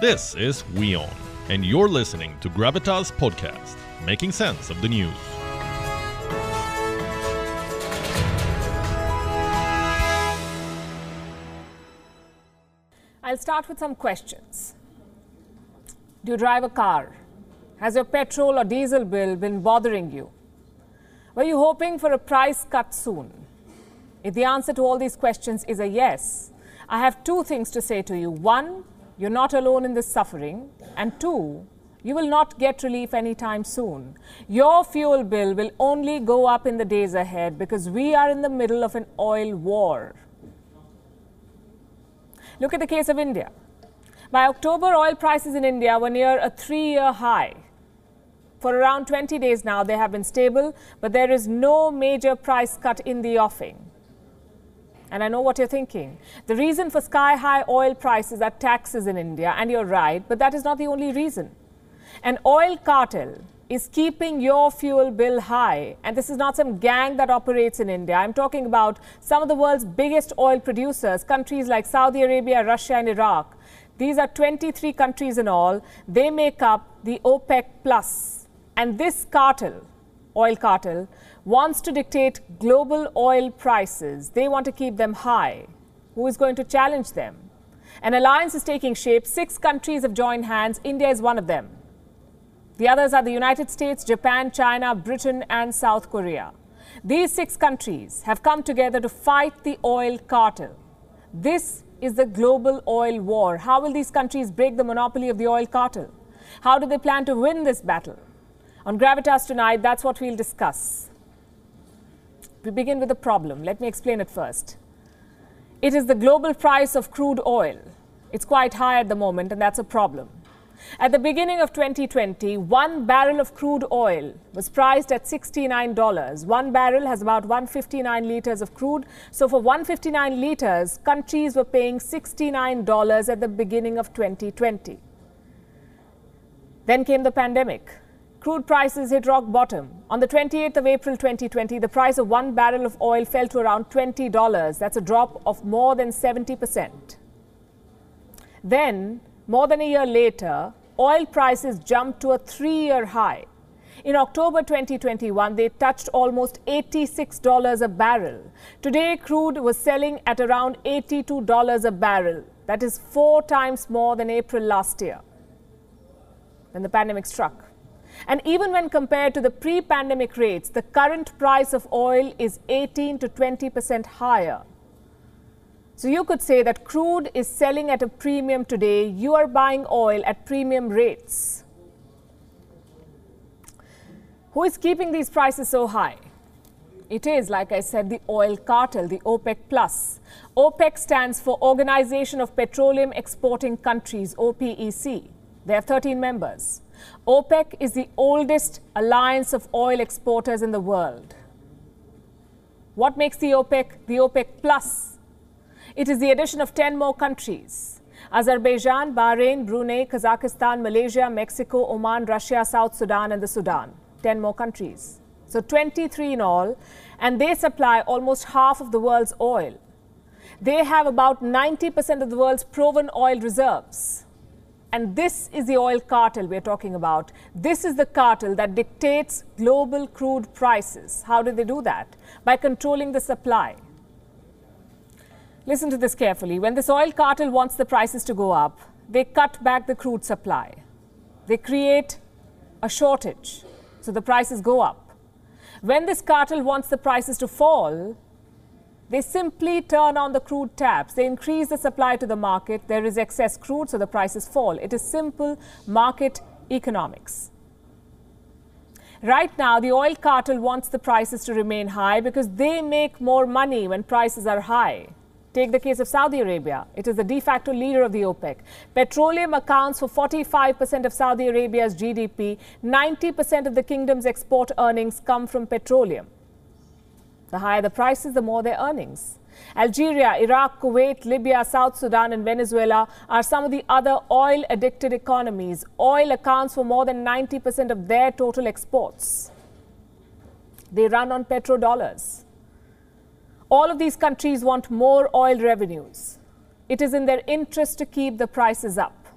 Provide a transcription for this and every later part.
This is WION, and you're listening to Gravitas Podcast, making sense of the news. I'll start with some questions. Do you drive a car? Has your petrol or diesel bill been bothering you? Were you hoping for a price cut soon? If the answer to all these questions is a yes, I have two things to say to you. One, you're not alone in this suffering. And two, you will not get relief anytime soon. Your fuel bill will only go up in the days ahead because we are in the middle of an oil war. Look at the case of India. By October, oil prices in India were near a three year high. For around 20 days now, they have been stable, but there is no major price cut in the offing. And I know what you're thinking. The reason for sky high oil prices are taxes in India, and you're right, but that is not the only reason. An oil cartel is keeping your fuel bill high. And this is not some gang that operates in India. I'm talking about some of the world's biggest oil producers, countries like Saudi Arabia, Russia, and Iraq. These are 23 countries in all. They make up the OPEC Plus. And this cartel, oil cartel, wants to dictate global oil prices. They want to keep them high. Who is going to challenge them? An alliance is taking shape. Six countries have joined hands. India is one of them. The others are the United States, Japan, China, Britain, and South Korea. These six countries have come together to fight the oil cartel. This is the global oil war. How will these countries break the monopoly of the oil cartel? How do they plan to win this battle? On Gravitas tonight, that's what we'll discuss. We begin with the problem. Let me explain it first. It is the global price of crude oil. It's quite high at the moment, and that's a problem. At the beginning of 2020, one barrel of crude oil was priced at $69. One barrel has about 159 liters of crude. So for 159 liters, countries were paying $69 at the beginning of 2020. Then came the pandemic. Crude prices hit rock bottom. On the 28th of April 2020, the price of one barrel of oil fell to around $20. That's a drop of more than 70%. Then more than a year later, oil prices jumped to a three year high. In October 2021, they touched almost $86 a barrel. Today, crude was selling at around $82 a barrel. That is four times more than April last year when the pandemic struck. And even when compared to the pre pandemic rates, the current price of oil is 18 to 20 percent higher. So you could say that crude is selling at a premium today, you are buying oil at premium rates. Who is keeping these prices so high? It is, like I said, the oil cartel, the OPEC Plus. OPEC stands for Organization of Petroleum Exporting Countries, OPEC. They have 13 members. OPEC is the oldest alliance of oil exporters in the world. What makes the OPEC the OPEC Plus? It is the addition of 10 more countries Azerbaijan, Bahrain, Brunei, Kazakhstan, Malaysia, Mexico, Oman, Russia, South Sudan, and the Sudan. 10 more countries. So 23 in all, and they supply almost half of the world's oil. They have about 90% of the world's proven oil reserves. And this is the oil cartel we're talking about. This is the cartel that dictates global crude prices. How do they do that? By controlling the supply. Listen to this carefully. When this oil cartel wants the prices to go up, they cut back the crude supply. They create a shortage, so the prices go up. When this cartel wants the prices to fall, they simply turn on the crude taps. They increase the supply to the market. There is excess crude, so the prices fall. It is simple market economics. Right now, the oil cartel wants the prices to remain high because they make more money when prices are high. Take the case of Saudi Arabia. It is the de facto leader of the OPEC. Petroleum accounts for 45% of Saudi Arabia's GDP. 90% of the kingdom's export earnings come from petroleum. The higher the prices, the more their earnings. Algeria, Iraq, Kuwait, Libya, South Sudan, and Venezuela are some of the other oil addicted economies. Oil accounts for more than 90% of their total exports. They run on petrodollars. All of these countries want more oil revenues. It is in their interest to keep the prices up.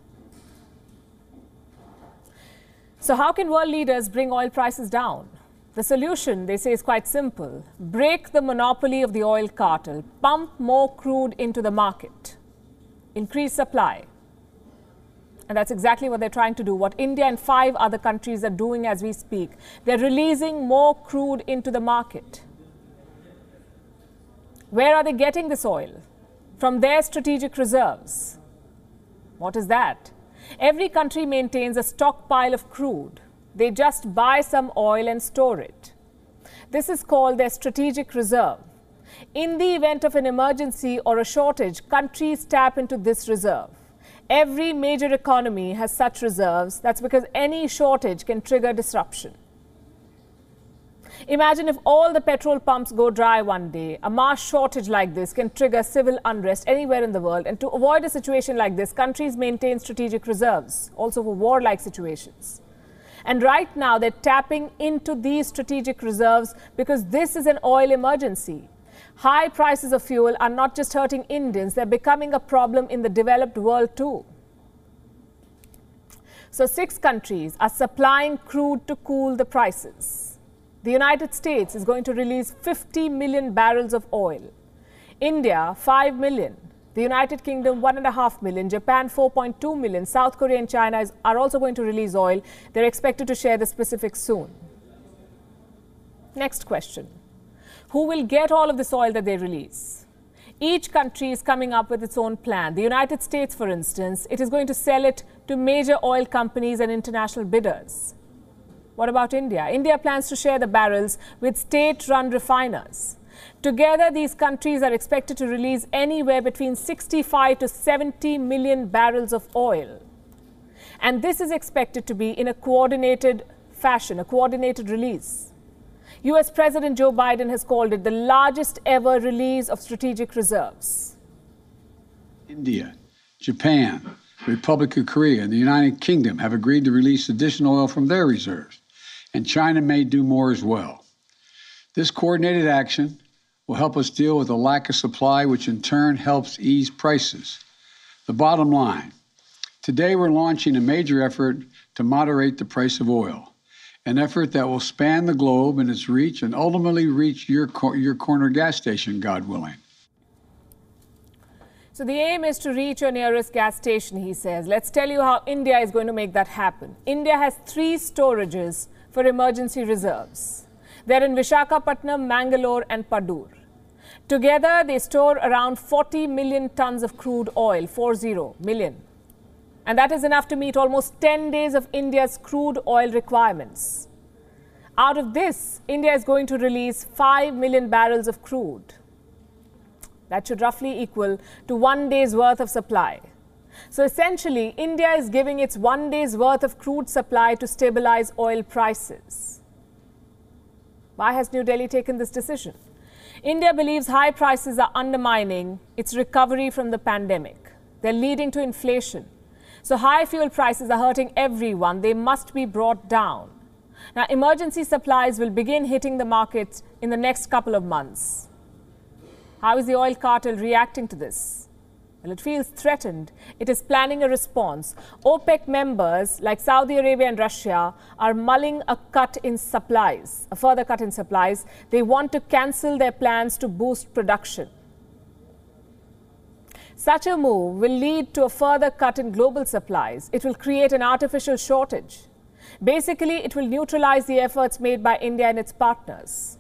So, how can world leaders bring oil prices down? The solution, they say, is quite simple break the monopoly of the oil cartel, pump more crude into the market, increase supply. And that's exactly what they're trying to do, what India and five other countries are doing as we speak. They're releasing more crude into the market. Where are they getting this oil? From their strategic reserves. What is that? Every country maintains a stockpile of crude. They just buy some oil and store it. This is called their strategic reserve. In the event of an emergency or a shortage, countries tap into this reserve. Every major economy has such reserves. That's because any shortage can trigger disruption. Imagine if all the petrol pumps go dry one day. A mass shortage like this can trigger civil unrest anywhere in the world. And to avoid a situation like this, countries maintain strategic reserves, also for warlike situations. And right now, they're tapping into these strategic reserves because this is an oil emergency. High prices of fuel are not just hurting Indians, they're becoming a problem in the developed world too. So, six countries are supplying crude to cool the prices. The United States is going to release 50 million barrels of oil, India, 5 million. The United Kingdom, 1.5 million. Japan, 4.2 million. South Korea and China is, are also going to release oil. They're expected to share the specifics soon. Next question Who will get all of this oil that they release? Each country is coming up with its own plan. The United States, for instance, it is going to sell it to major oil companies and international bidders. What about India? India plans to share the barrels with state run refiners. Together, these countries are expected to release anywhere between 65 to 70 million barrels of oil. And this is expected to be in a coordinated fashion, a coordinated release. US President Joe Biden has called it the largest ever release of strategic reserves. India, Japan, Republic of Korea, and the United Kingdom have agreed to release additional oil from their reserves, and China may do more as well. This coordinated action will help us deal with a lack of supply, which in turn helps ease prices. The bottom line today we're launching a major effort to moderate the price of oil, an effort that will span the globe in its reach and ultimately reach your, your corner gas station, God willing. So the aim is to reach your nearest gas station, he says. Let's tell you how India is going to make that happen. India has three storages for emergency reserves. They're in Vishakhapatnam, Mangalore, and Padur. Together, they store around 40 million tons of crude oil, 40 million. And that is enough to meet almost 10 days of India's crude oil requirements. Out of this, India is going to release 5 million barrels of crude. That should roughly equal to one day's worth of supply. So essentially, India is giving its one day's worth of crude supply to stabilize oil prices. Why has New Delhi taken this decision? India believes high prices are undermining its recovery from the pandemic. They're leading to inflation. So, high fuel prices are hurting everyone. They must be brought down. Now, emergency supplies will begin hitting the market in the next couple of months. How is the oil cartel reacting to this? It feels threatened. It is planning a response. OPEC members like Saudi Arabia and Russia are mulling a cut in supplies, a further cut in supplies. They want to cancel their plans to boost production. Such a move will lead to a further cut in global supplies. It will create an artificial shortage. Basically, it will neutralize the efforts made by India and its partners.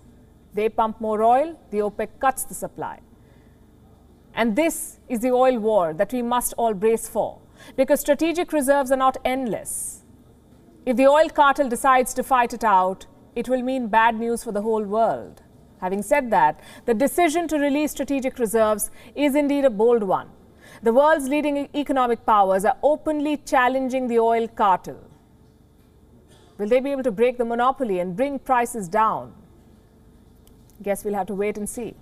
They pump more oil, the OPEC cuts the supply. And this is the oil war that we must all brace for because strategic reserves are not endless. If the oil cartel decides to fight it out, it will mean bad news for the whole world. Having said that, the decision to release strategic reserves is indeed a bold one. The world's leading economic powers are openly challenging the oil cartel. Will they be able to break the monopoly and bring prices down? Guess we'll have to wait and see.